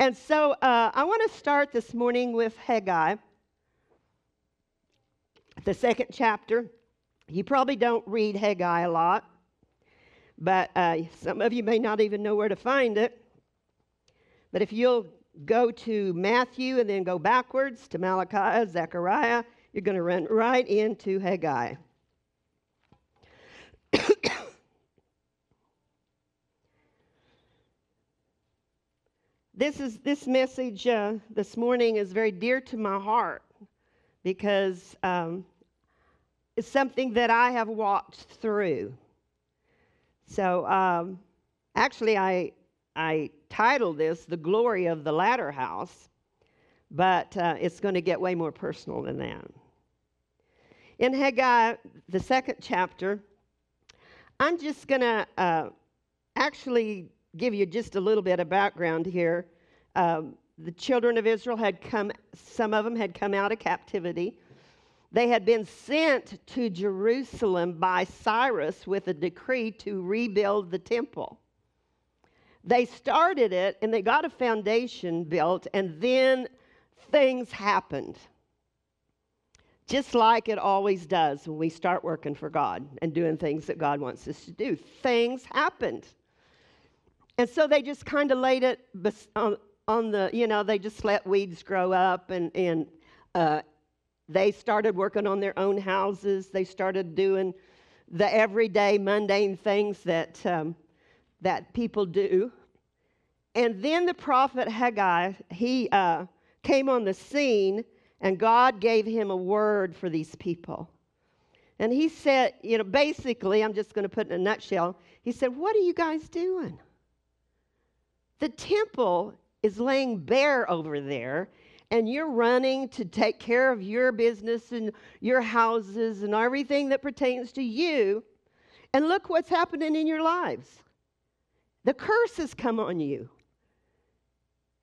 And so uh, I want to start this morning with Haggai, the second chapter. You probably don't read Haggai a lot, but uh, some of you may not even know where to find it. But if you'll go to Matthew and then go backwards to Malachi, Zechariah, you're going to run right into Haggai. This is this message uh, this morning is very dear to my heart because um, it's something that I have walked through. So um, actually, I I titled this "The Glory of the Latter House," but uh, it's going to get way more personal than that. In Haggai, the second chapter, I'm just going to uh, actually give you just a little bit of background here. Um, the children of Israel had come, some of them had come out of captivity. They had been sent to Jerusalem by Cyrus with a decree to rebuild the temple. They started it and they got a foundation built, and then things happened. Just like it always does when we start working for God and doing things that God wants us to do. Things happened. And so they just kind of laid it on, on, the, you know, they just let weeds grow up and, and uh, they started working on their own houses. They started doing the everyday mundane things that, um, that people do. And then the prophet Haggai, he uh, came on the scene and God gave him a word for these people. And he said, you know, basically, I'm just going to put in a nutshell, he said, What are you guys doing? The temple is laying bare over there, and you're running to take care of your business and your houses and everything that pertains to you. And look what's happening in your lives. The curse has come on you.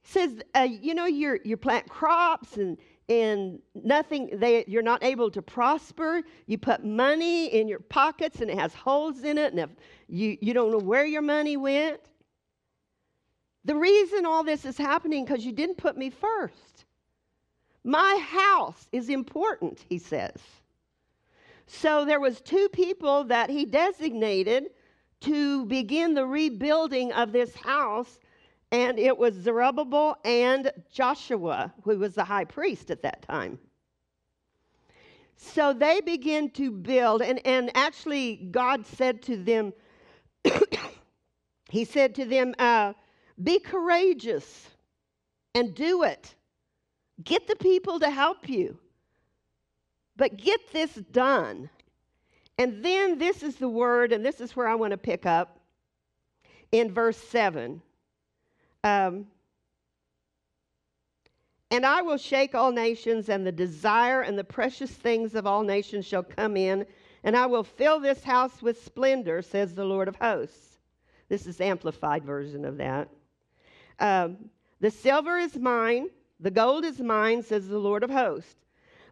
He says, uh, you know, you're, you plant crops and, and nothing, they, you're not able to prosper. You put money in your pockets and it has holes in it, and if you, you don't know where your money went. The reason all this is happening because you didn't put me first. My house is important, he says. So there was two people that he designated to begin the rebuilding of this house, and it was Zerubbabel and Joshua, who was the high priest at that time. So they begin to build, and, and actually, God said to them, He said to them, uh, be courageous and do it. Get the people to help you. But get this done. And then this is the word, and this is where I want to pick up in verse 7. Um, and I will shake all nations, and the desire and the precious things of all nations shall come in, and I will fill this house with splendor, says the Lord of hosts. This is amplified version of that. Um, the silver is mine, the gold is mine, says the Lord of hosts.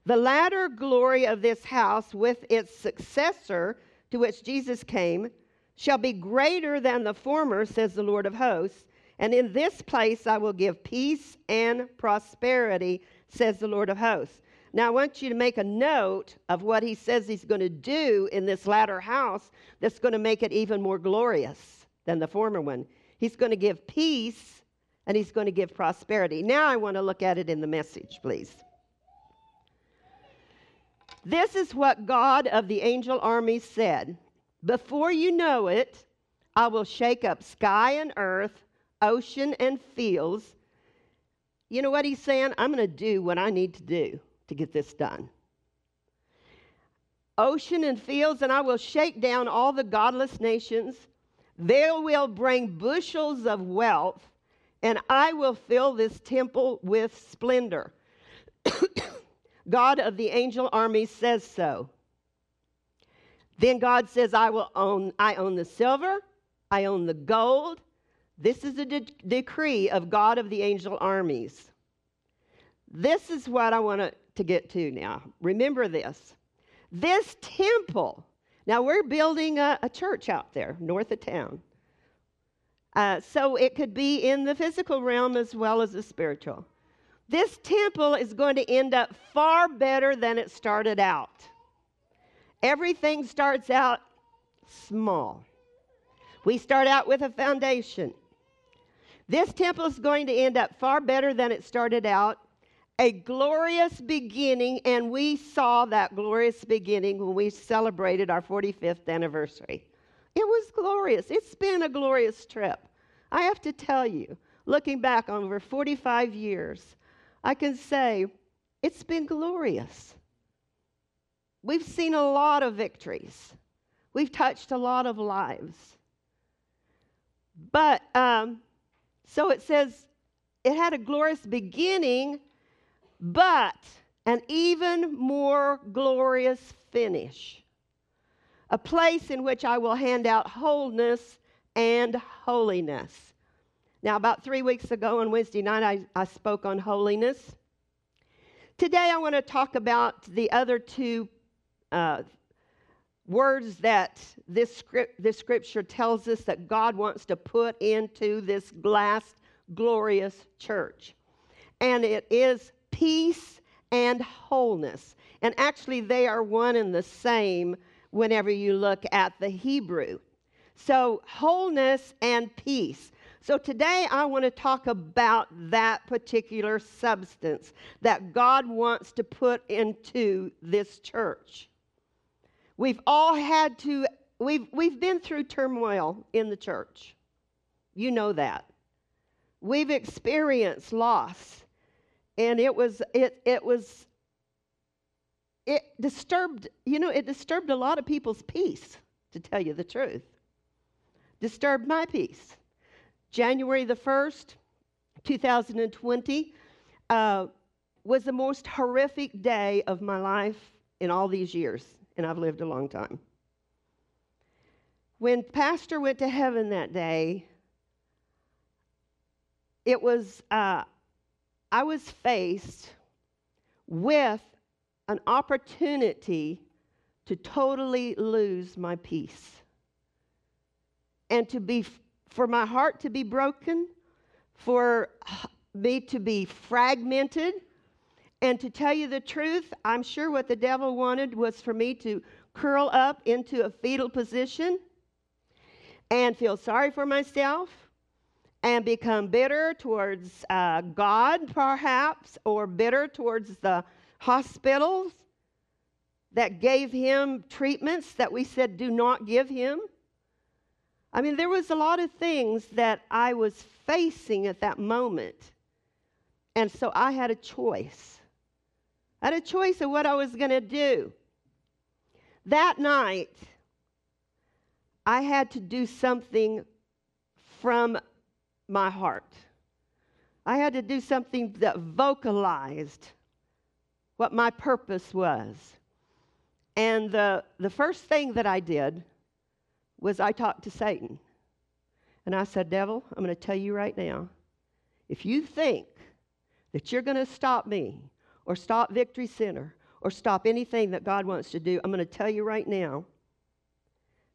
The latter glory of this house with its successor, to which Jesus came, shall be greater than the former, says the Lord of hosts. And in this place I will give peace and prosperity, says the Lord of hosts. Now, I want you to make a note of what he says he's going to do in this latter house that's going to make it even more glorious than the former one. He's going to give peace and he's going to give prosperity. Now I want to look at it in the message, please. This is what God of the angel armies said Before you know it, I will shake up sky and earth, ocean and fields. You know what he's saying? I'm going to do what I need to do to get this done. Ocean and fields, and I will shake down all the godless nations. They will bring bushels of wealth and I will fill this temple with splendor. God of the angel army says so. Then God says, I will own, I own the silver, I own the gold. This is a de- decree of God of the angel armies. This is what I want to get to now. Remember this. This temple, now we're building a, a church out there north of town. Uh, so it could be in the physical realm as well as the spiritual. This temple is going to end up far better than it started out. Everything starts out small. We start out with a foundation. This temple is going to end up far better than it started out. A glorious beginning, and we saw that glorious beginning when we celebrated our 45th anniversary. It was glorious. It's been a glorious trip. I have to tell you, looking back on over 45 years, I can say it's been glorious. We've seen a lot of victories, we've touched a lot of lives. But, um, so it says it had a glorious beginning, but an even more glorious finish a place in which I will hand out wholeness and holiness. Now, about three weeks ago on Wednesday night, I, I spoke on holiness. Today, I want to talk about the other two uh, words that this, script, this scripture tells us that God wants to put into this last glorious church. And it is peace and wholeness. And actually, they are one and the same whenever you look at the Hebrew. So, wholeness and peace. So, today I want to talk about that particular substance that God wants to put into this church. We've all had to, we've, we've been through turmoil in the church. You know that. We've experienced loss. And it was, it, it was it disturbed, you know, it disturbed a lot of people's peace, to tell you the truth. Disturbed my peace. January the 1st, 2020, uh, was the most horrific day of my life in all these years, and I've lived a long time. When Pastor went to heaven that day, it was, uh, I was faced with an opportunity to totally lose my peace. And to be for my heart to be broken for me to be fragmented and to tell you the truth i'm sure what the devil wanted was for me to curl up into a fetal position and feel sorry for myself and become bitter towards uh, god perhaps or bitter towards the hospitals that gave him treatments that we said do not give him. I mean, there was a lot of things that I was facing at that moment. And so I had a choice. I had a choice of what I was going to do. That night, I had to do something from my heart. I had to do something that vocalized what my purpose was. And the, the first thing that I did was I talked to Satan. And I said, Devil, I'm going to tell you right now if you think that you're going to stop me or stop Victory Center or stop anything that God wants to do, I'm going to tell you right now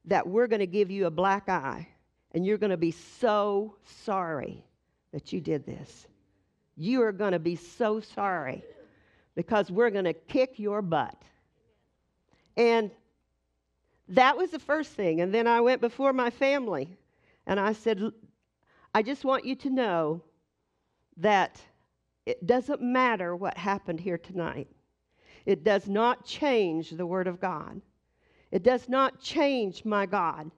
that we're going to give you a black eye and you're going to be so sorry that you did this. You are going to be so sorry because we're going to kick your butt. And that was the first thing. And then I went before my family and I said, I just want you to know that it doesn't matter what happened here tonight. It does not change the Word of God. It does not change my God.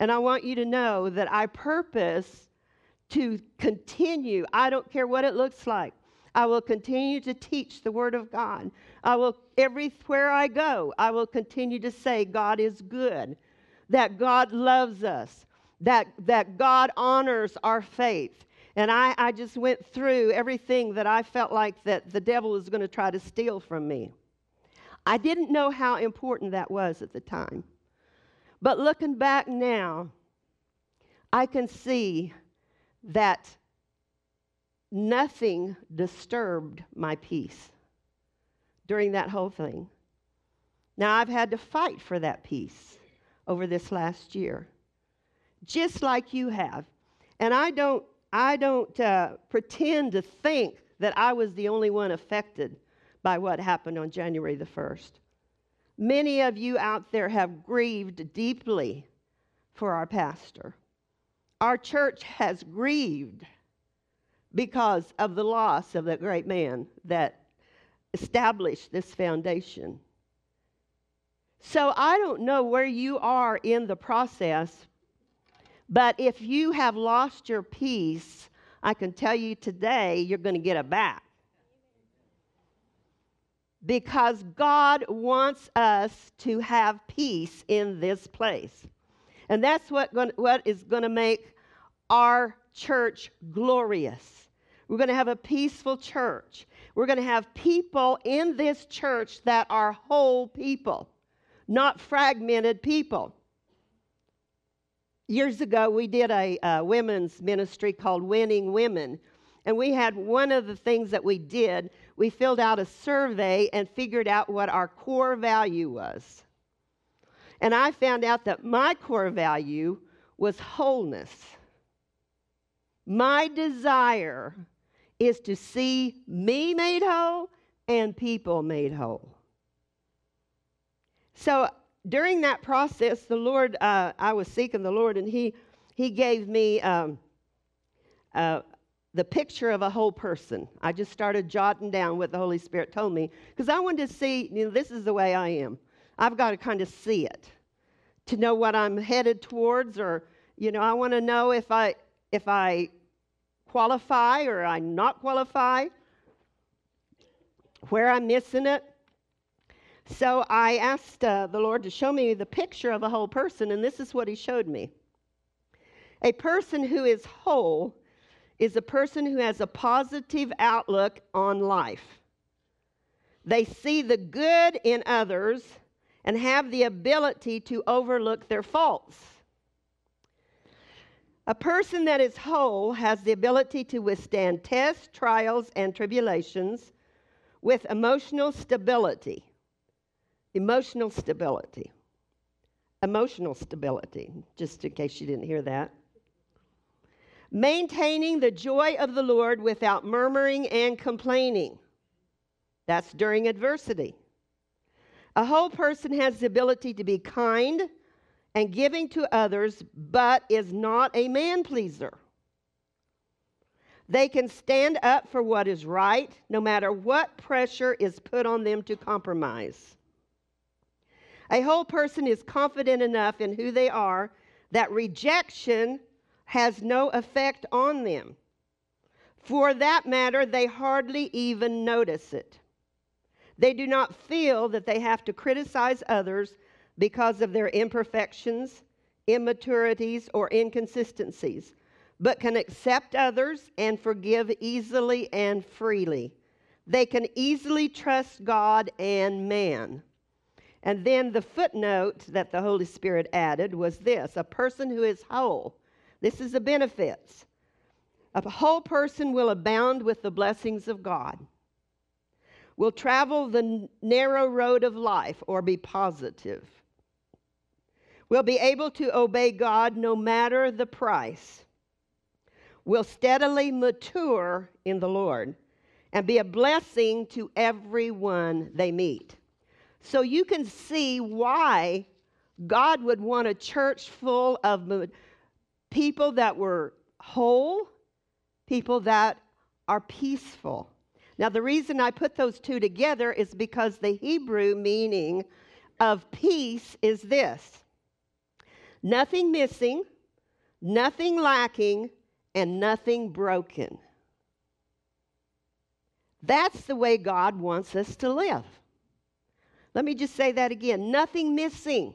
And I want you to know that I purpose to continue. I don't care what it looks like. I will continue to teach the Word of God. I will, everywhere I go, I will continue to say God is good, that God loves us, that, that God honors our faith. And I, I just went through everything that I felt like that the devil was going to try to steal from me. I didn't know how important that was at the time. But looking back now, I can see that nothing disturbed my peace during that whole thing. Now, I've had to fight for that peace over this last year, just like you have. And I don't, I don't uh, pretend to think that I was the only one affected by what happened on January the 1st. Many of you out there have grieved deeply for our pastor. Our church has grieved because of the loss of that great man that established this foundation. So I don't know where you are in the process, but if you have lost your peace, I can tell you today you're going to get it back because God wants us to have peace in this place. And that's what, what is going to make our church glorious. We're going to have a peaceful church. We're going to have people in this church that are whole people, not fragmented people. Years ago, we did a, a women's ministry called Winning Women. And we had one of the things that we did we filled out a survey and figured out what our core value was. And I found out that my core value was wholeness. My desire is to see me made whole and people made whole. So during that process, the Lord, uh, I was seeking the Lord, and He He gave me um, uh, the picture of a whole person. I just started jotting down what the Holy Spirit told me because I wanted to see, you know, this is the way I am. I've got to kind of see it to know what I'm headed towards, or you know, I want to know if I if I qualify or I not qualify, where I'm missing it. So I asked uh, the Lord to show me the picture of a whole person, and this is what He showed me. A person who is whole is a person who has a positive outlook on life. They see the good in others and have the ability to overlook their faults. A person that is whole has the ability to withstand tests, trials, and tribulations with emotional stability. Emotional stability. Emotional stability, just in case you didn't hear that maintaining the joy of the Lord without murmuring and complaining. That's during adversity. A whole person has the ability to be kind and giving to others, but is not a man pleaser. They can stand up for what is right, no matter what pressure is put on them to compromise. A whole person is confident enough in who they are that rejection has no effect on them. For that matter, they hardly even notice it. They do not feel that they have to criticize others because of their imperfections, immaturities, or inconsistencies, but can accept others and forgive easily and freely. They can easily trust God and man. And then the footnote that the Holy Spirit added was this a person who is whole this is the benefits. A whole person will abound with the blessings of God, will travel the narrow road of life or be positive, will be able to obey God no matter the price, will steadily mature in the Lord, and be a blessing to everyone they meet. So you can see why God would want a church full of people that were whole, people that are peaceful. Now, the reason I put those two together is because the Hebrew meaning of peace is this nothing missing, nothing lacking, and nothing broken. That's the way God wants us to live. Let me just say that again nothing missing,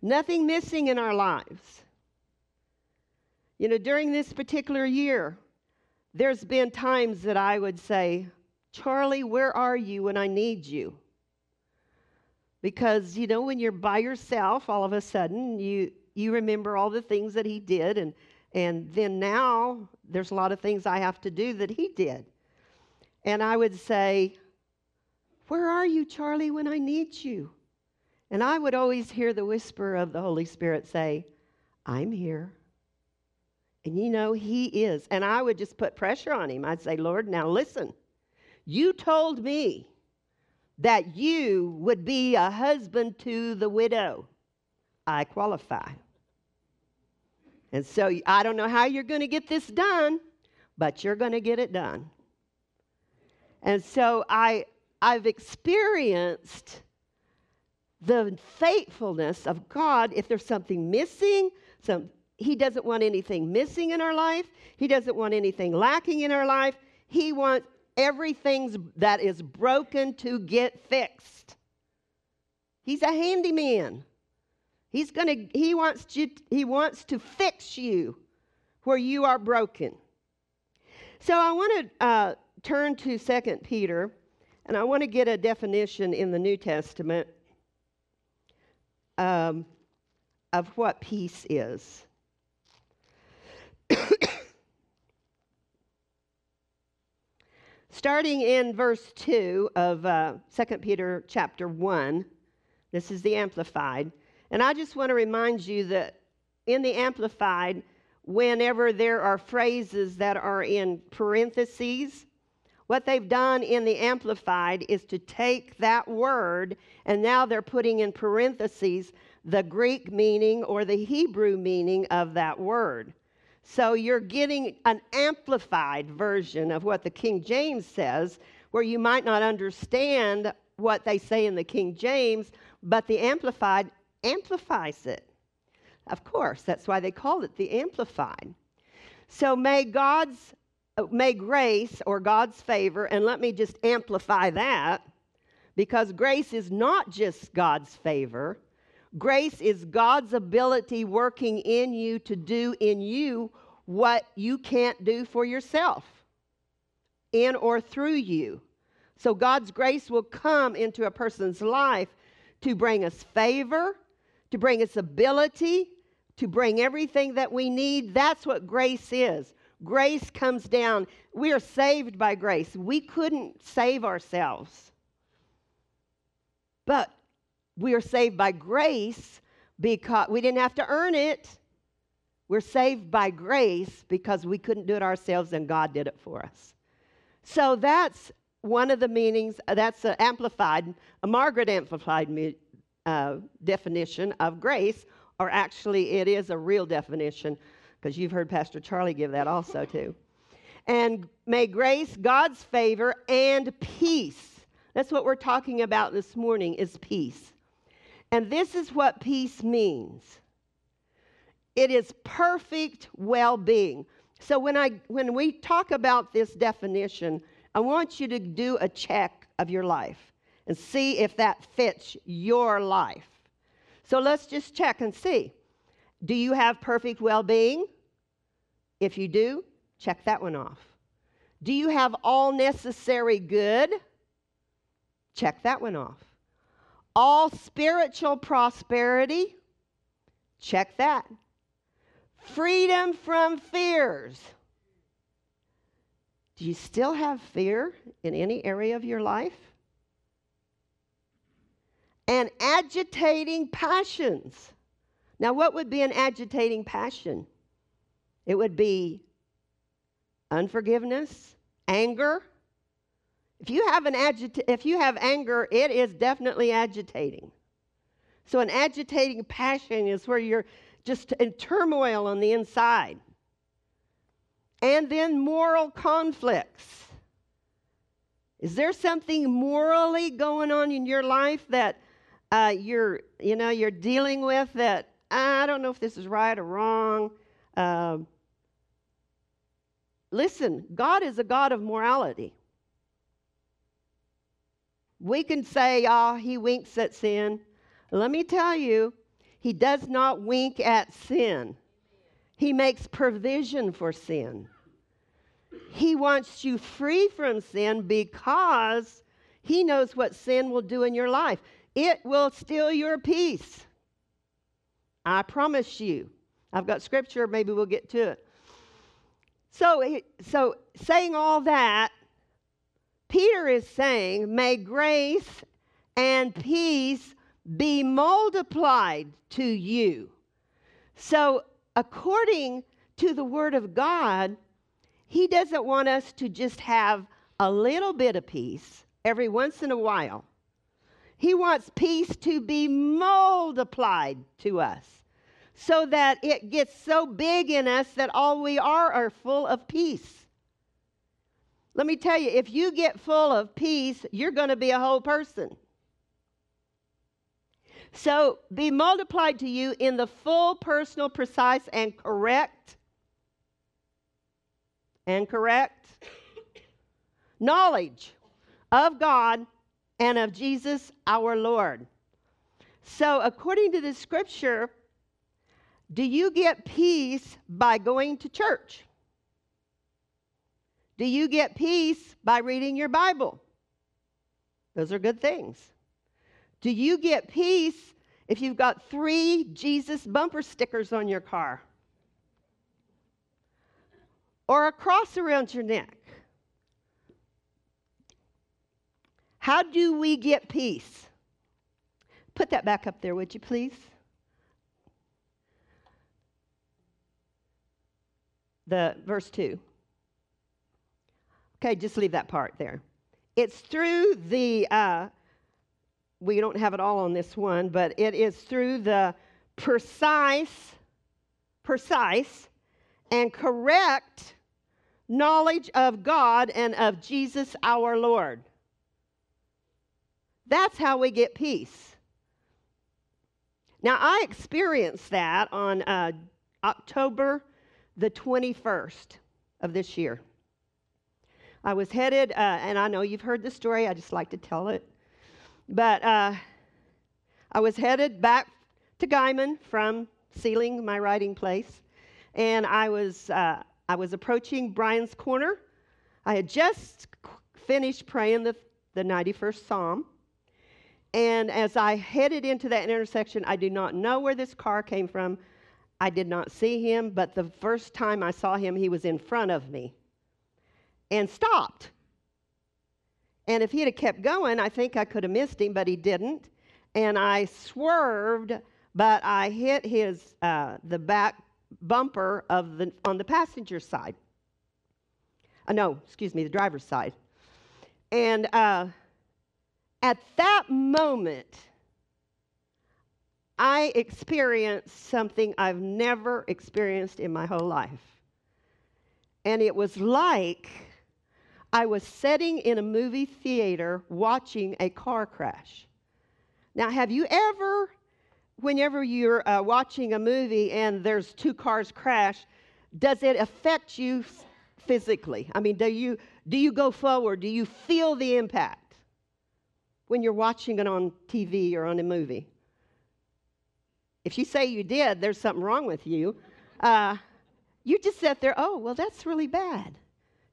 nothing missing in our lives. You know, during this particular year, there's been times that I would say, Charlie, where are you when I need you? Because, you know, when you're by yourself, all of a sudden you, you remember all the things that he did, and, and then now there's a lot of things I have to do that he did. And I would say, Where are you, Charlie, when I need you? And I would always hear the whisper of the Holy Spirit say, I'm here. And you know, he is. And I would just put pressure on him. I'd say, Lord, now listen, you told me that you would be a husband to the widow. I qualify. And so I don't know how you're going to get this done, but you're going to get it done. And so I, I've experienced the faithfulness of God. If there's something missing, some, He doesn't want anything missing in our life, He doesn't want anything lacking in our life. He wants everything that is broken to get fixed. He's a handyman. He's gonna, he wants you, he wants to fix you where you are broken. So I want to uh, turn to Second Peter, and I want to get a definition in the New Testament um, of what peace is. Starting in verse 2 of uh, 2 Peter chapter 1, this is the Amplified. And I just want to remind you that in the Amplified, whenever there are phrases that are in parentheses, what they've done in the Amplified is to take that word and now they're putting in parentheses the Greek meaning or the Hebrew meaning of that word. So you're getting an amplified version of what the King James says, where you might not understand what they say in the King James, but the Amplified amplifies it. Of course, that's why they call it the Amplified. So may God's, may grace or God's favor, and let me just amplify that, because grace is not just God's favor. Grace is God's ability working in you to do in you what you can't do for yourself, in or through you. So God's grace will come into a person's life to bring us favor, to bring us ability, to bring everything that we need. That's what grace is. Grace comes down. We are saved by grace. We couldn't save ourselves. But we are saved by grace because we didn't have to earn it. We're saved by grace because we couldn't do it ourselves and God did it for us. So that's one of the meanings, that's an amplified, a Margaret amplified uh, definition of grace, or actually, it is a real definition, because you've heard Pastor Charlie give that also, too. And may grace, God's favor, and peace. That's what we're talking about this morning is peace. And this is what peace means. It is perfect well-being. So when I when we talk about this definition, I want you to do a check of your life and see if that fits your life. So let's just check and see. Do you have perfect well being? If you do, check that one off. Do you have all necessary good? Check that one off. All spiritual prosperity? Check that. Freedom from fears. Do you still have fear in any area of your life? and agitating passions. Now, what would be an agitating passion? It would be unforgiveness, anger. If you have an agita- if you have anger, it is definitely agitating. So an agitating passion is where you're just in turmoil on the inside. And then moral conflicts. Is there something morally going on in your life that uh, you're, you know, you're dealing with that, I don't know if this is right or wrong. Um, listen, God is a God of morality. We can say, oh, he winks at sin. Let me tell you, he does not wink at sin. He makes provision for sin. He wants you free from sin because he knows what sin will do in your life. It will steal your peace. I promise you. I've got scripture, maybe we'll get to it. So, so saying all that, Peter is saying, May grace and peace be multiplied to you. So, according to the Word of God, He doesn't want us to just have a little bit of peace every once in a while. He wants peace to be multiplied to us so that it gets so big in us that all we are are full of peace. Let me tell you, if you get full of peace, you're going to be a whole person. So be multiplied to you in the full, personal, precise, and correct and correct knowledge of God and of Jesus our Lord. So, according to the scripture, do you get peace by going to church? Do you get peace by reading your Bible? Those are good things. Do you get peace if you've got three Jesus bumper stickers on your car? Or a cross around your neck? How do we get peace? Put that back up there, would you please? The verse 2. Okay, just leave that part there. It's through the, uh, we don't have it all on this one, but it is through the precise, precise, and correct knowledge of God and of Jesus our Lord. That's how we get peace. Now, I experienced that on uh, October the 21st of this year. I was headed, uh, and I know you've heard the story, I just like to tell it. But uh, I was headed back to Guymon from sealing my writing place, and I was, uh, I was approaching Brian's Corner. I had just finished praying the, the 91st Psalm. And as I headed into that intersection, I do not know where this car came from. I did not see him, but the first time I saw him, he was in front of me and stopped. And if he had kept going, I think I could have missed him, but he didn't. And I swerved, but I hit his uh, the back bumper of the on the passenger side. Uh, no, excuse me, the driver's side. And uh, at that moment, I experienced something I've never experienced in my whole life. And it was like I was sitting in a movie theater watching a car crash. Now, have you ever, whenever you're uh, watching a movie and there's two cars crash, does it affect you physically? I mean, do you, do you go forward? Do you feel the impact when you're watching it on TV or on a movie? If you say you did, there's something wrong with you. Uh, you just sit there, oh, well, that's really bad.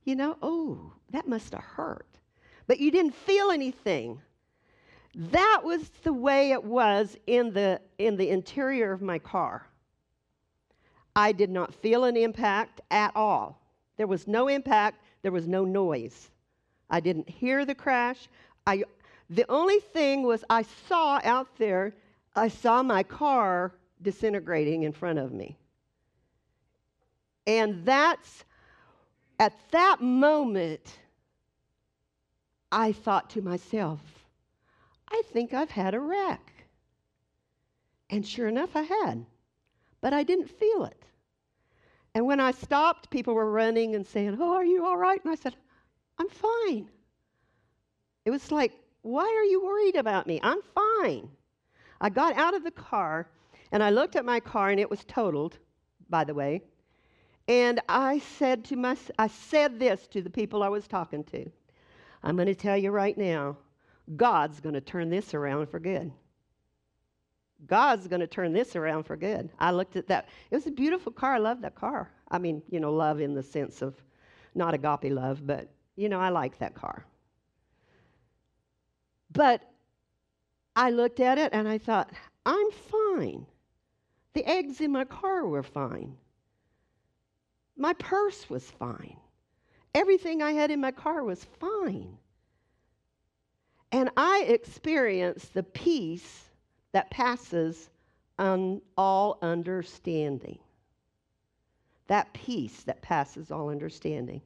You know, oh, that must have hurt. But you didn't feel anything. That was the way it was in the, in the interior of my car. I did not feel an impact at all. There was no impact, there was no noise. I didn't hear the crash. I, the only thing was I saw out there, I saw my car disintegrating in front of me. And that's at that moment, I thought to myself, I think I've had a wreck. And sure enough, I had, but I didn't feel it. And when I stopped, people were running and saying, Oh, are you all right? And I said, I'm fine. It was like, Why are you worried about me? I'm fine. I got out of the car and I looked at my car and it was totaled, by the way. And I said to my, I said this to the people I was talking to. I'm going to tell you right now, God's going to turn this around for good. God's going to turn this around for good. I looked at that. It was a beautiful car. I love that car. I mean, you know, love in the sense of not agape love, but, you know, I like that car. But I looked at it and I thought, I'm fine. The eggs in my car were fine. My purse was fine. Everything I had in my car was fine. And I experienced the peace that passes all understanding. that peace that passes all understanding.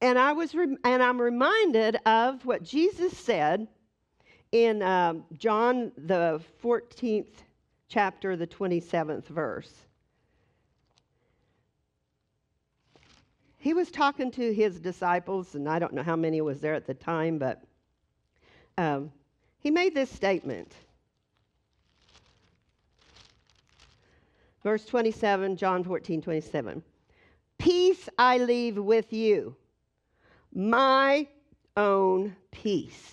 And I was, re- and I'm reminded of what Jesus said in um, John the 14th chapter, the 27th verse. He was talking to his disciples, and I don't know how many was there at the time, but um, he made this statement. Verse 27, John 14, 27. Peace I leave with you, my own peace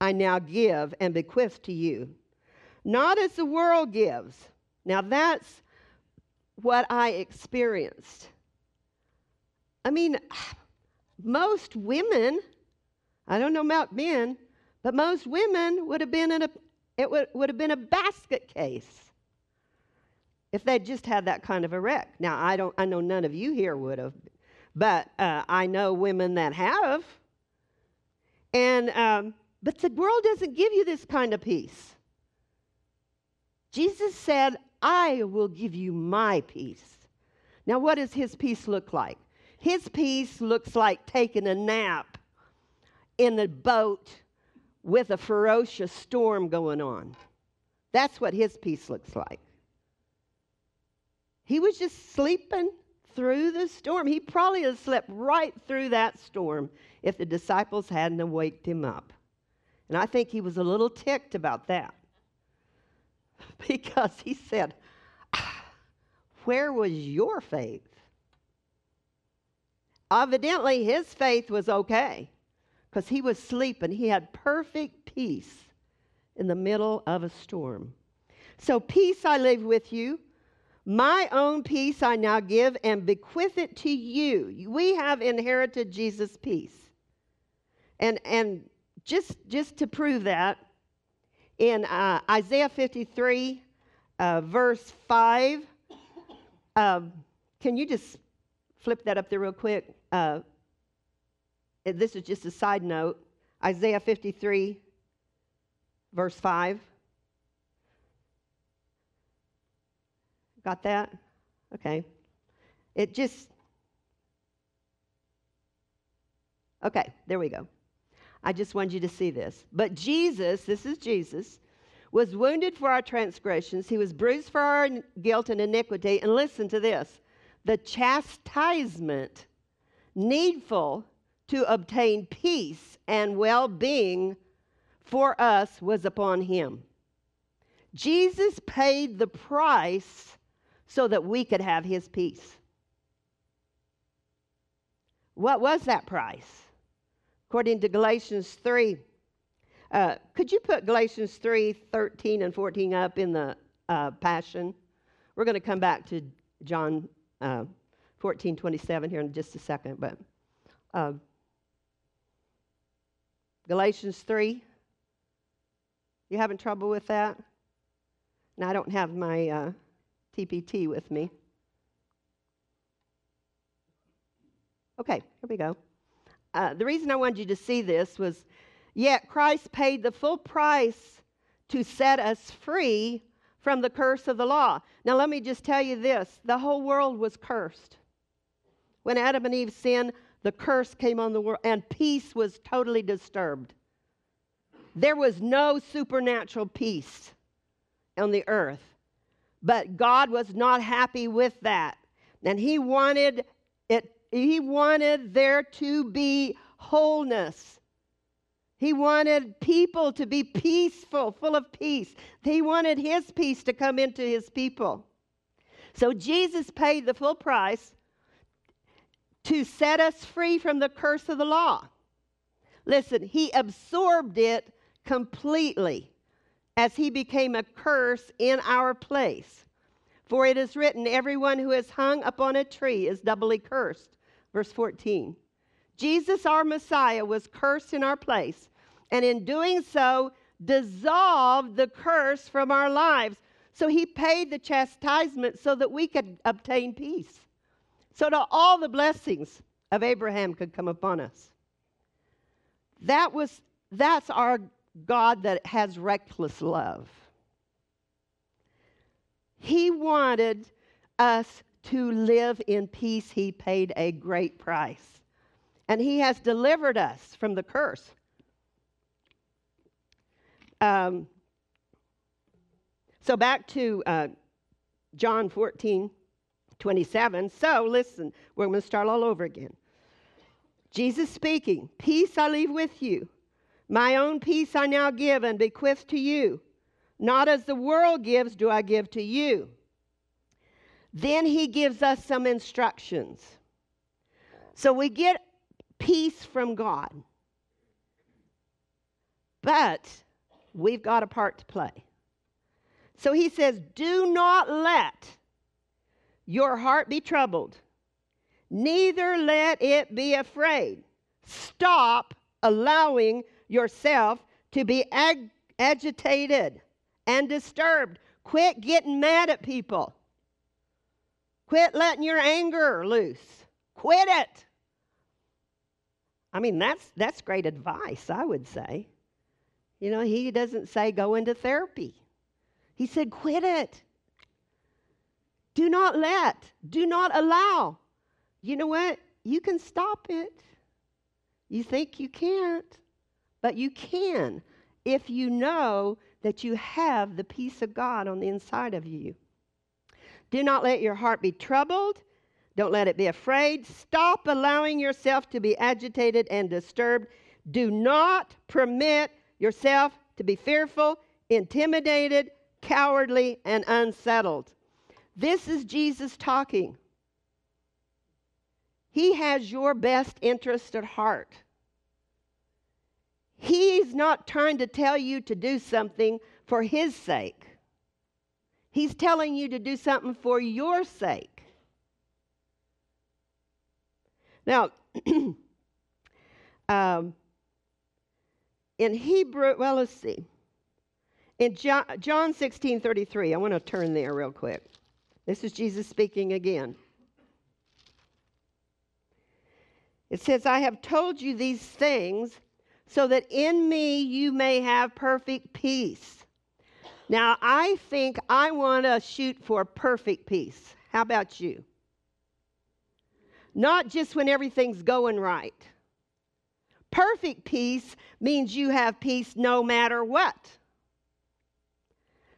I now give and bequeath to you, not as the world gives. Now that's what I experienced. I mean, most women, I don't know about men, but most women would have been in a it would, would have been a basket case if they'd just had that kind of a wreck. Now, I don't, I know none of you here would have, but uh, I know women that have. And, um, but the world doesn't give you this kind of peace. Jesus said, I will give you my peace. Now, what does his peace look like? His peace looks like taking a nap in a boat with a ferocious storm going on. That's what his peace looks like. He was just sleeping through the storm. He probably had slept right through that storm if the disciples hadn't waked him up. And I think he was a little ticked about that because he said, ah, Where was your faith? Evidently, his faith was okay because he was sleeping. He had perfect peace in the middle of a storm. So, peace I leave with you my own peace I now give and bequeath it to you. We have inherited Jesus' peace. And, and just, just to prove that, in uh, Isaiah 53, uh, verse 5, um, can you just flip that up there real quick? Uh, this is just a side note. Isaiah 53, verse 5. Got that? Okay. It just. Okay, there we go. I just wanted you to see this. But Jesus, this is Jesus, was wounded for our transgressions, he was bruised for our guilt and iniquity. And listen to this the chastisement needful to obtain peace and well being for us was upon him. Jesus paid the price so that we could have his peace. What was that price? According to Galatians 3, uh, could you put Galatians 3 13 and 14 up in the uh, Passion? We're going to come back to John uh, 14 27 here in just a second, but um, Galatians 3. You having trouble with that? Now, I don't have my uh, TPT with me. Okay, here we go. Uh, the reason I wanted you to see this was yet Christ paid the full price to set us free from the curse of the law. Now, let me just tell you this the whole world was cursed. When Adam and Eve sinned, the curse came on the world, and peace was totally disturbed. There was no supernatural peace on the earth. But God was not happy with that. And he wanted it he wanted there to be wholeness. He wanted people to be peaceful, full of peace. He wanted his peace to come into his people. So Jesus paid the full price to set us free from the curse of the law. Listen, he absorbed it completely as he became a curse in our place. For it is written, Everyone who is hung upon a tree is doubly cursed. Verse 14. Jesus, our Messiah, was cursed in our place, and in doing so, dissolved the curse from our lives. So he paid the chastisement so that we could obtain peace. So that all the blessings of Abraham could come upon us. That was that's our God that has reckless love. He wanted us to live in peace, he paid a great price. And he has delivered us from the curse. Um, so back to uh, John 14, 27. So listen, we're going to start all over again. Jesus speaking, Peace I leave with you. My own peace I now give and bequeath to you. Not as the world gives, do I give to you. Then he gives us some instructions. So we get peace from God. But we've got a part to play. So he says, Do not let your heart be troubled, neither let it be afraid. Stop allowing yourself to be ag- agitated and disturbed. Quit getting mad at people. Quit letting your anger loose. Quit it. I mean, that's, that's great advice, I would say. You know, he doesn't say go into therapy. He said, quit it. Do not let, do not allow. You know what? You can stop it. You think you can't, but you can if you know that you have the peace of God on the inside of you. Do not let your heart be troubled. Don't let it be afraid. Stop allowing yourself to be agitated and disturbed. Do not permit yourself to be fearful, intimidated, cowardly, and unsettled. This is Jesus talking. He has your best interest at heart. He's not trying to tell you to do something for his sake. He's telling you to do something for your sake. Now, um, in Hebrew, well, let's see. In John, John 16 33, I want to turn there real quick. This is Jesus speaking again. It says, I have told you these things so that in me you may have perfect peace. Now, I think I want to shoot for perfect peace. How about you? Not just when everything's going right. Perfect peace means you have peace no matter what.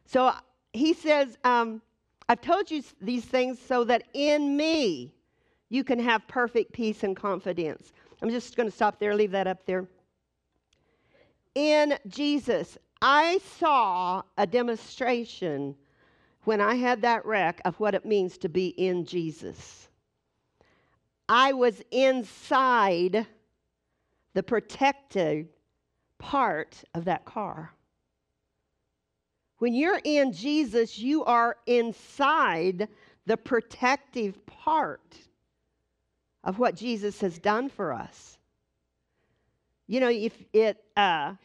So he says, um, I've told you these things so that in me you can have perfect peace and confidence. I'm just going to stop there, leave that up there. In Jesus, I saw a demonstration when I had that wreck of what it means to be in Jesus. I was inside the protected part of that car. When you're in Jesus, you are inside the protective part of what Jesus has done for us. You know, if it, uh,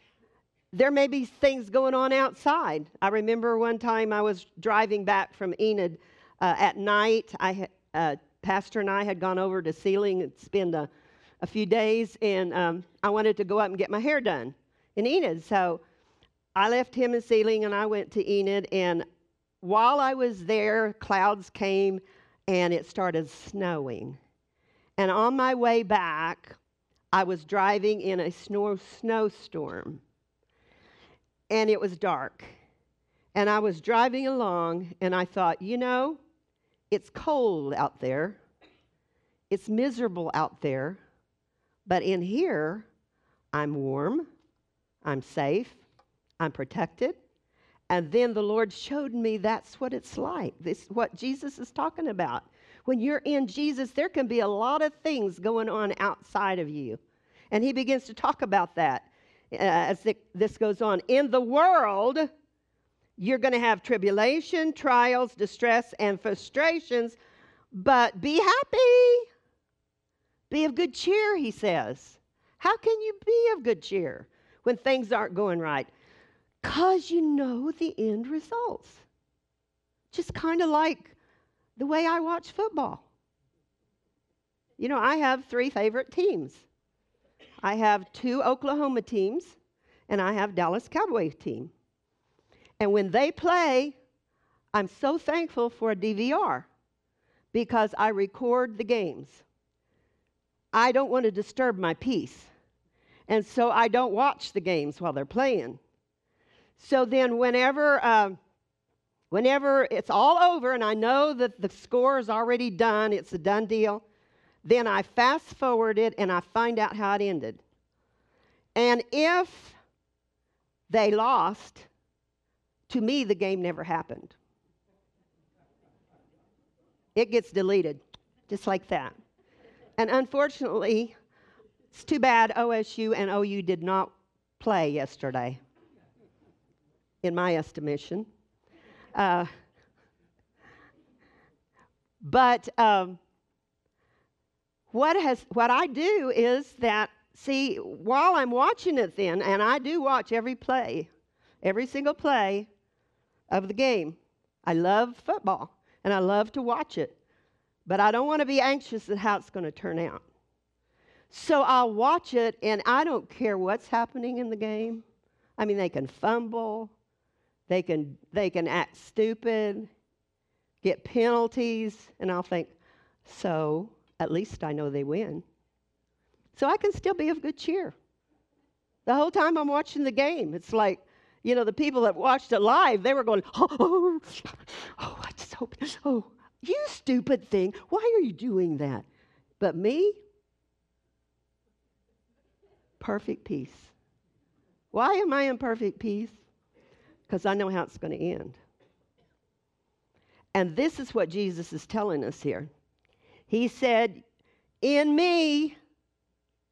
there may be things going on outside. I remember one time I was driving back from Enid uh, at night. I, uh, Pastor and I had gone over to Seiling and spend a, a few days, and um, I wanted to go up and get my hair done in Enid. So I left him in Seiling and I went to Enid. And while I was there, clouds came and it started snowing. And on my way back, I was driving in a snow, snowstorm. And it was dark. And I was driving along and I thought, you know, it's cold out there. It's miserable out there. But in here, I'm warm. I'm safe. I'm protected. And then the Lord showed me that's what it's like. This what Jesus is talking about. When you're in Jesus, there can be a lot of things going on outside of you. And he begins to talk about that uh, as this goes on. In the world, you're going to have tribulation, trials, distress, and frustrations, but be happy. Be of good cheer, he says. How can you be of good cheer when things aren't going right? Because you know the end results. Just kind of like the way I watch football. You know, I have three favorite teams. I have two Oklahoma teams, and I have Dallas Cowboys team. And when they play, I'm so thankful for a DVR because I record the games. I don't want to disturb my peace. And so I don't watch the games while they're playing. So then, whenever, uh, whenever it's all over and I know that the score is already done, it's a done deal, then I fast forward it and I find out how it ended. And if they lost, to me, the game never happened. It gets deleted, just like that. And unfortunately, it's too bad OSU and OU did not play yesterday, in my estimation. Uh, but um, what has what I do is that see while I'm watching it then, and I do watch every play, every single play of the game. I love football and I love to watch it, but I don't want to be anxious at how it's going to turn out. So I'll watch it, and I don't care what's happening in the game. I mean, they can fumble, they can, they can act stupid, get penalties, and I'll think, so at least I know they win. So I can still be of good cheer. The whole time I'm watching the game, it's like, you know, the people that watched it live, they were going, oh, oh, oh, I just hope, oh, you stupid thing, why are you doing that? But me, perfect peace. Why am I in perfect peace? Because I know how it's going to end. And this is what Jesus is telling us here. He said, In me,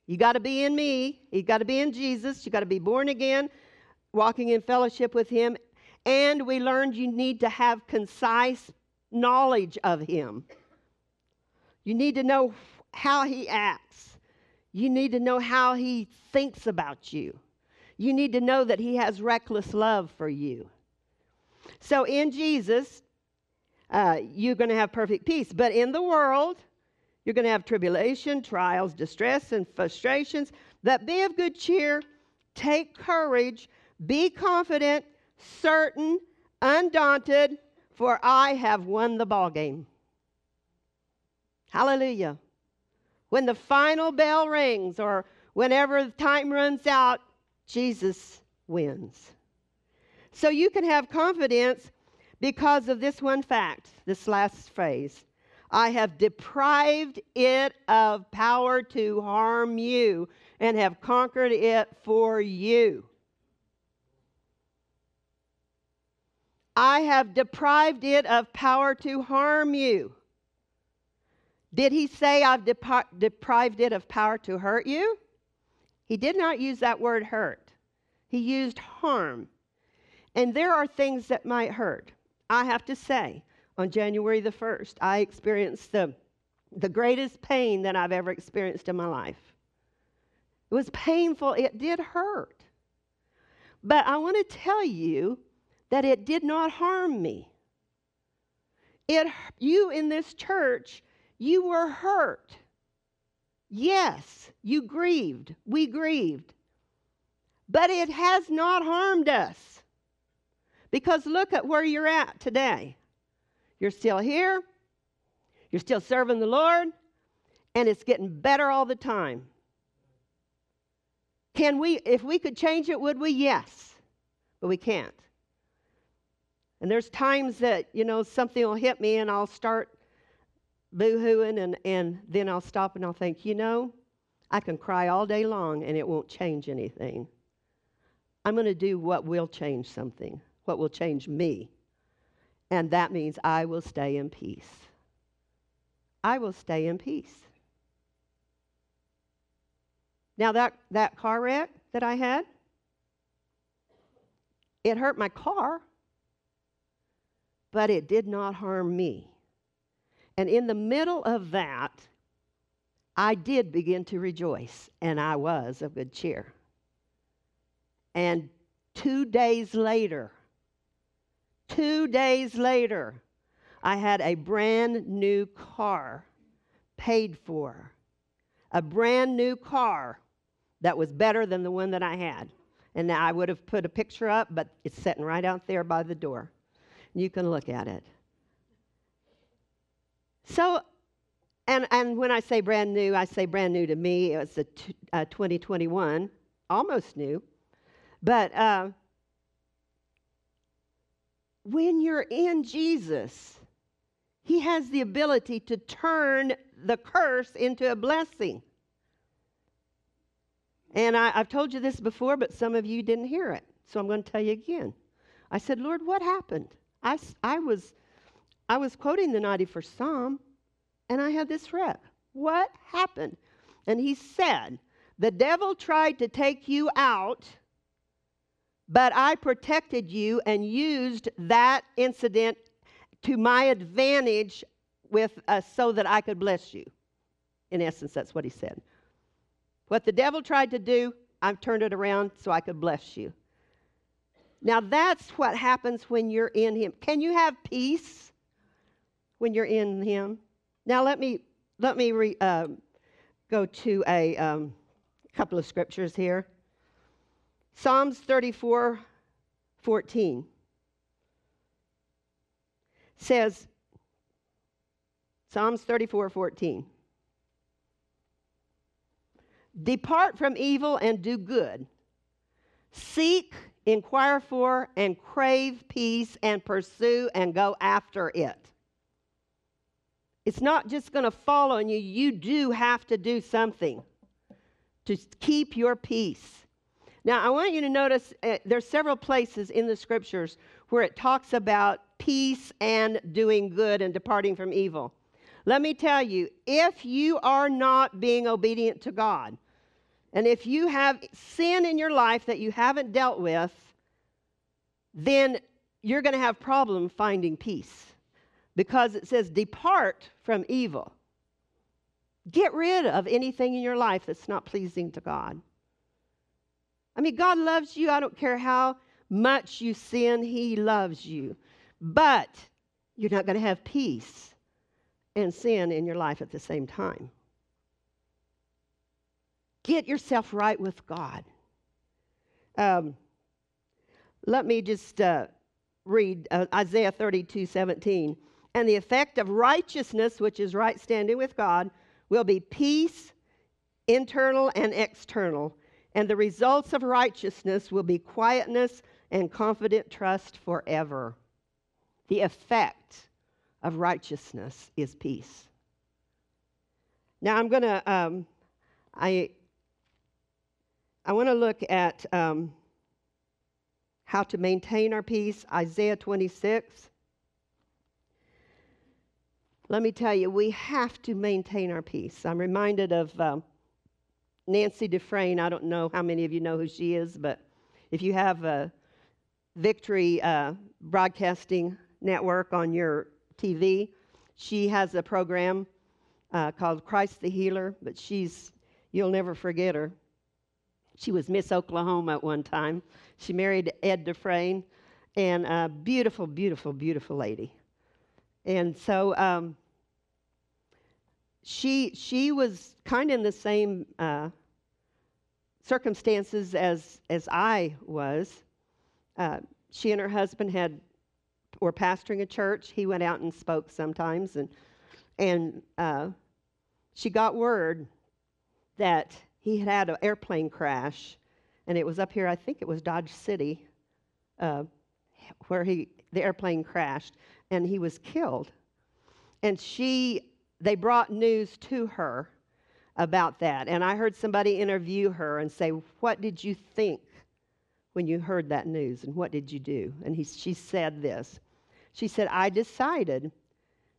you got to be in me, you got to be in Jesus, you got to be born again, walking in fellowship with Him. And we learned you need to have concise knowledge of Him. You need to know how He acts. You need to know how He thinks about you. You need to know that He has reckless love for you. So in Jesus, uh, you're going to have perfect peace. But in the world, you're going to have tribulation, trials, distress, and frustrations. That be of good cheer, take courage, be confident, certain, undaunted, for I have won the ball game. Hallelujah. When the final bell rings or whenever the time runs out, Jesus wins. So you can have confidence because of this one fact, this last phrase. I have deprived it of power to harm you and have conquered it for you. I have deprived it of power to harm you. Did he say, I've deprived it of power to hurt you? He did not use that word hurt, he used harm. And there are things that might hurt. I have to say, on January the 1st, I experienced the, the greatest pain that I've ever experienced in my life. It was painful, it did hurt. But I want to tell you that it did not harm me. It, you in this church, you were hurt. Yes, you grieved. We grieved. But it has not harmed us. Because look at where you're at today. You're still here, you're still serving the Lord, and it's getting better all the time. Can we, if we could change it, would we? Yes. But we can't. And there's times that, you know, something will hit me and I'll start boo hooing, and, and then I'll stop and I'll think, you know, I can cry all day long and it won't change anything. I'm going to do what will change something, what will change me. And that means I will stay in peace. I will stay in peace. Now, that, that car wreck that I had, it hurt my car, but it did not harm me. And in the middle of that, I did begin to rejoice, and I was of good cheer. And two days later, two days later, I had a brand new car paid for. A brand new car that was better than the one that I had. And I would have put a picture up, but it's sitting right out there by the door. You can look at it. So, and, and when I say brand new, I say brand new to me. It was the uh, 2021, almost new. But uh, when you're in Jesus, He has the ability to turn the curse into a blessing. And I, have told you this before, but some of you didn't hear it. So I'm going to tell you again. I said, Lord, what happened? I, I, was, I was quoting the 91st Psalm, and I had this read. What happened? And he said, The devil tried to take you out, but I protected you and used that incident to my advantage with uh, so that I could bless you. In essence, that's what he said. What the devil tried to do, I've turned it around so I could bless you. Now, that's what happens when you're in Him. Can you have peace when you're in Him? Now, let me, let me re, uh, go to a um, couple of scriptures here. Psalms 34 14 says, Psalms 34 14. Depart from evil and do good. Seek, inquire for, and crave peace and pursue and go after it. It's not just going to fall on you. You do have to do something to keep your peace. Now, I want you to notice uh, there's several places in the scriptures where it talks about peace and doing good and departing from evil. Let me tell you, if you are not being obedient to God, and if you have sin in your life that you haven't dealt with, then you're going to have problem finding peace because it says depart from evil. Get rid of anything in your life that's not pleasing to God. I mean, God loves you. I don't care how much you sin, He loves you. But you're not going to have peace and sin in your life at the same time. Get yourself right with God. Um, let me just uh, read uh, Isaiah 32 17. And the effect of righteousness, which is right standing with God, will be peace, internal and external. And the results of righteousness will be quietness and confident trust forever. The effect of righteousness is peace. Now I'm going to, um, I I want to look at um, how to maintain our peace, Isaiah 26. Let me tell you, we have to maintain our peace. I'm reminded of um, Nancy Dufresne. I don't know how many of you know who she is, but if you have a Victory uh, Broadcasting Network on your TV, she has a program uh, called Christ the Healer, but she's, you'll never forget her. She was Miss Oklahoma at one time. She married Ed Dufresne, and a beautiful, beautiful, beautiful lady. And so um, she she was kind of in the same uh, circumstances as as I was. Uh, she and her husband had were pastoring a church. He went out and spoke sometimes, and and uh, she got word that he had had an airplane crash, and it was up here, I think it was Dodge City, uh, where he, the airplane crashed, and he was killed. And she, they brought news to her about that. And I heard somebody interview her and say, What did you think when you heard that news? And what did you do? And he, she said this She said, I decided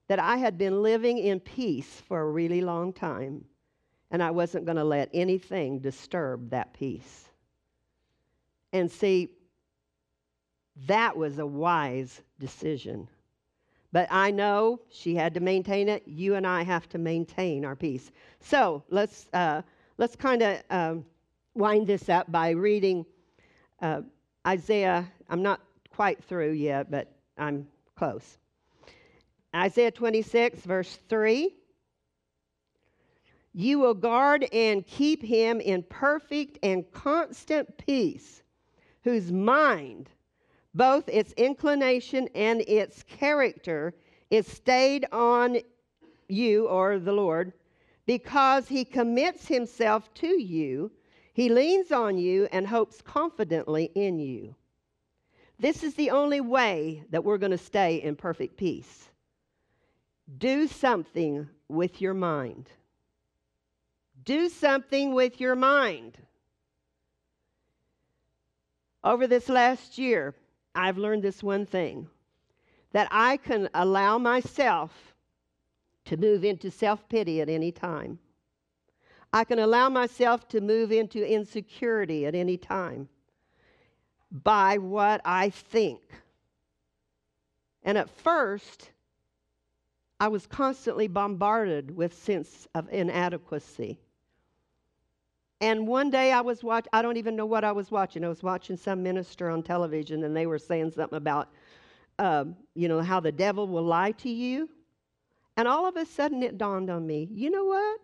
that I had been living in peace for a really long time and I wasn't going to let anything disturb that peace. And see, that was a wise decision. But I know she had to maintain it. You and I have to maintain our peace. So let's, uh, let's kind of um, wind this up by reading uh, Isaiah. I'm not quite through yet, but I'm close. Isaiah 26, verse 3. You will guard and keep him in perfect and constant peace, whose mind, both its inclination and its character, is stayed on you or the Lord, because he commits himself to you, he leans on you and hopes confidently in you. This is the only way that we're going to stay in perfect peace. Do something with your mind. Do something with your mind. Over this last year, I've learned this one thing that I can allow myself to move into self pity at any time. I can allow myself to move into insecurity at any time by what I think. And at first, I was constantly bombarded with sense of inadequacy. And one day I was watching, I don't even know what I was watching. I was watching some minister on television and they were saying something about, uh, you know, how the devil will lie to you. And all of a sudden it dawned on me, you know what?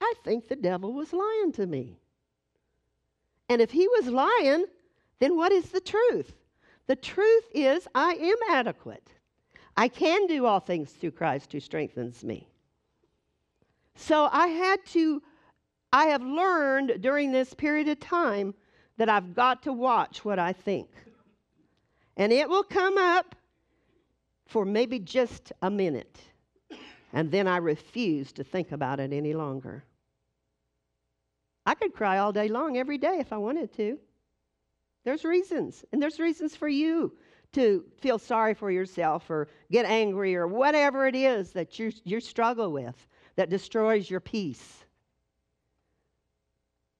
I think the devil was lying to me. And if he was lying, then what is the truth? The truth is, I am adequate. I can do all things through Christ who strengthens me. So I had to, I have learned during this period of time that I've got to watch what I think. And it will come up for maybe just a minute. And then I refuse to think about it any longer. I could cry all day long every day if I wanted to. There's reasons, and there's reasons for you to feel sorry for yourself or get angry or whatever it is that you, you struggle with that destroys your peace.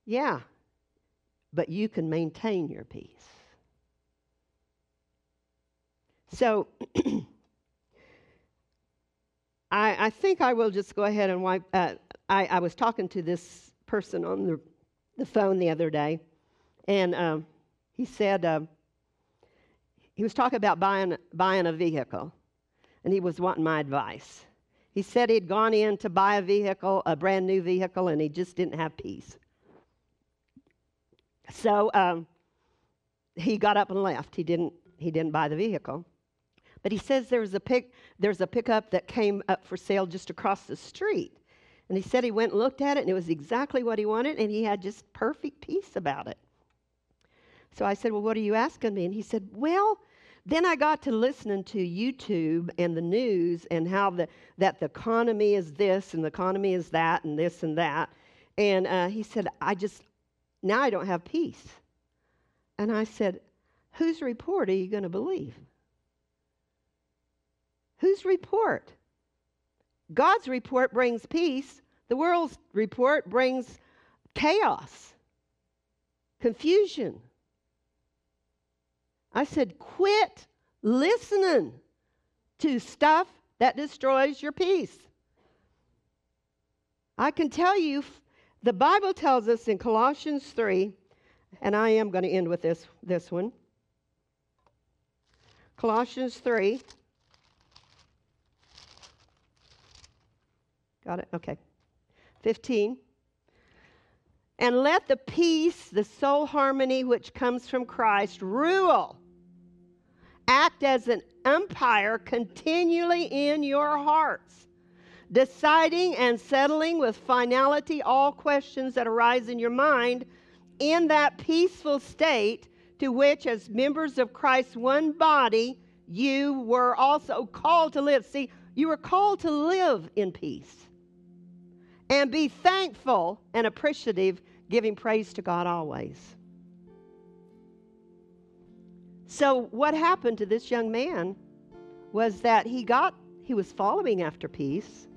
Yeah, but you can maintain your peace. So, I, I, think I will just go ahead and wipe. Uh, I, I, was talking to this person on the, the phone the other day, and um, he said uh, he was talking about buying, buying a vehicle, and he was wanting my advice. He said he'd gone in to buy a vehicle, a brand new vehicle, and he just didn't have peace. So um, he got up and left. He didn't, he didn't buy the vehicle. But he says there was a pick, there's a pickup that came up for sale just across the street. And he said he went and looked at it, and it was exactly what he wanted, and he had just perfect peace about it. So I said, Well, what are you asking me? And he said, Well, then I got to listening to YouTube and the news and how the, that the economy is this and the economy is that and this and that. And uh, he said, I just, now I don't have peace. And I said, Whose report are you going to believe? Whose report? God's report brings peace, the world's report brings chaos, confusion. I said, quit listening to stuff that destroys your peace. I can tell you, the Bible tells us in Colossians 3, and I am going to end with this, this one. Colossians 3. Got it? Okay. 15. And let the peace, the soul harmony which comes from Christ, rule act as an umpire continually in your hearts, deciding and settling with finality all questions that arise in your mind in that peaceful state to which, as members of Christ's one body, you were also called to live. See, you were called to live in peace and be thankful and appreciative, giving praise to God always. So, what happened to this young man was that he got, he was following after peace.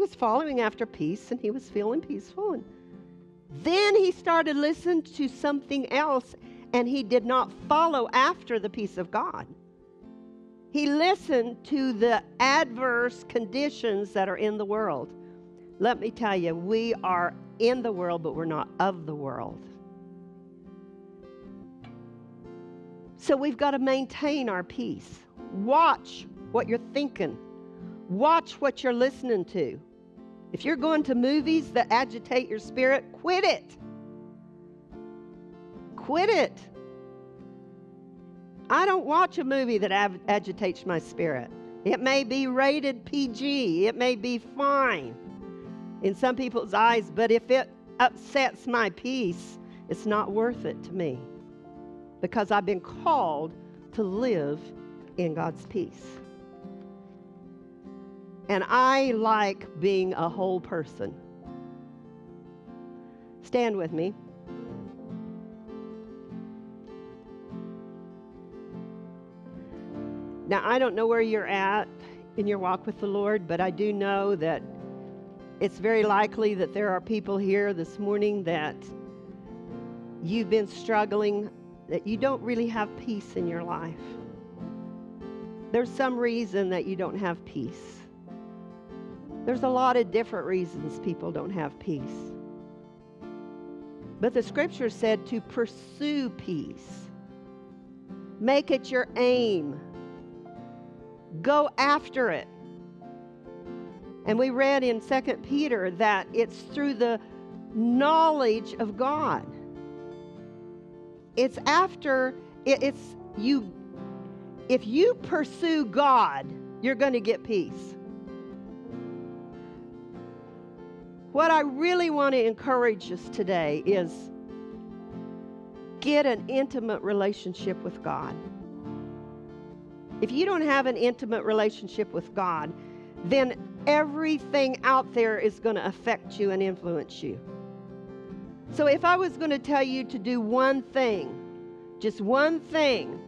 Was following after peace and he was feeling peaceful. And then he started listening to something else and he did not follow after the peace of God. He listened to the adverse conditions that are in the world. Let me tell you, we are in the world, but we're not of the world. So we've got to maintain our peace. Watch what you're thinking, watch what you're listening to. If you're going to movies that agitate your spirit, quit it. Quit it. I don't watch a movie that agitates my spirit. It may be rated PG, it may be fine in some people's eyes, but if it upsets my peace, it's not worth it to me because I've been called to live in God's peace. And I like being a whole person. Stand with me. Now, I don't know where you're at in your walk with the Lord, but I do know that it's very likely that there are people here this morning that you've been struggling, that you don't really have peace in your life. There's some reason that you don't have peace. There's a lot of different reasons people don't have peace. But the scripture said to pursue peace, make it your aim, go after it. And we read in 2 Peter that it's through the knowledge of God. It's after it's you if you pursue God, you're going to get peace. What I really want to encourage us today is get an intimate relationship with God. If you don't have an intimate relationship with God, then everything out there is going to affect you and influence you. So, if I was going to tell you to do one thing, just one thing,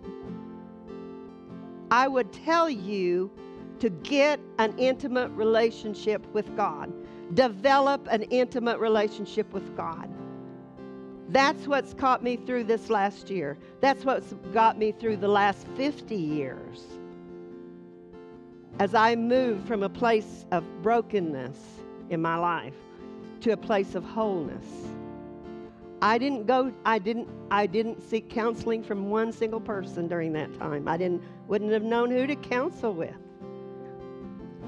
I would tell you to get an intimate relationship with God develop an intimate relationship with God. That's what's caught me through this last year. That's what's got me through the last 50 years. As I moved from a place of brokenness in my life to a place of wholeness. I didn't go I didn't I didn't seek counseling from one single person during that time. I didn't wouldn't have known who to counsel with.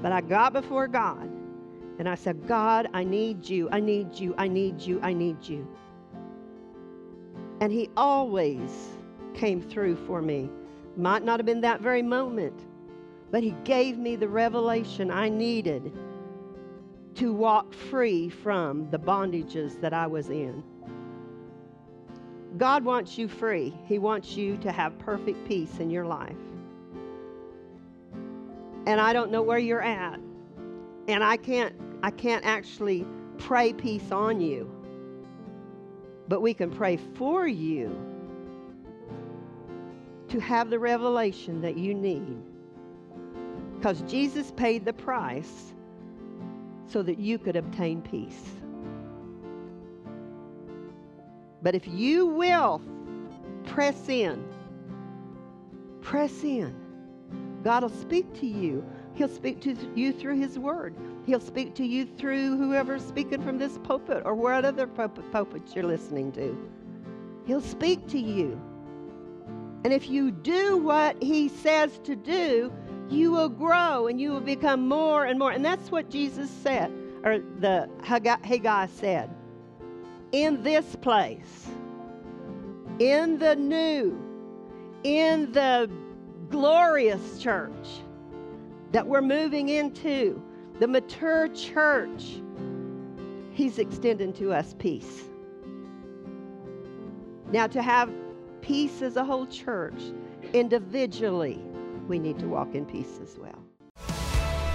But I got before God and I said, God, I need you. I need you. I need you. I need you. And He always came through for me. Might not have been that very moment, but He gave me the revelation I needed to walk free from the bondages that I was in. God wants you free. He wants you to have perfect peace in your life. And I don't know where you're at. And I can't I can't actually pray peace on you, but we can pray for you to have the revelation that you need. Because Jesus paid the price so that you could obtain peace. But if you will press in, press in, God will speak to you. He'll speak to you through His Word. He'll speak to you through whoever's speaking from this pulpit or what other pulpit, pulpits you're listening to. He'll speak to you. And if you do what he says to do, you will grow and you will become more and more. And that's what Jesus said, or the Haggai said. In this place, in the new, in the glorious church that we're moving into, the mature church, He's extending to us peace. Now, to have peace as a whole church, individually, we need to walk in peace as well.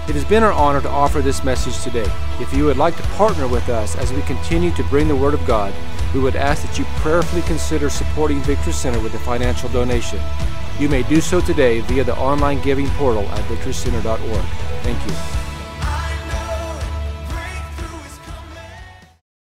It has been our honor to offer this message today. If you would like to partner with us as we continue to bring the Word of God, we would ask that you prayerfully consider supporting Victory Center with a financial donation. You may do so today via the online giving portal at victorycenter.org. Thank you.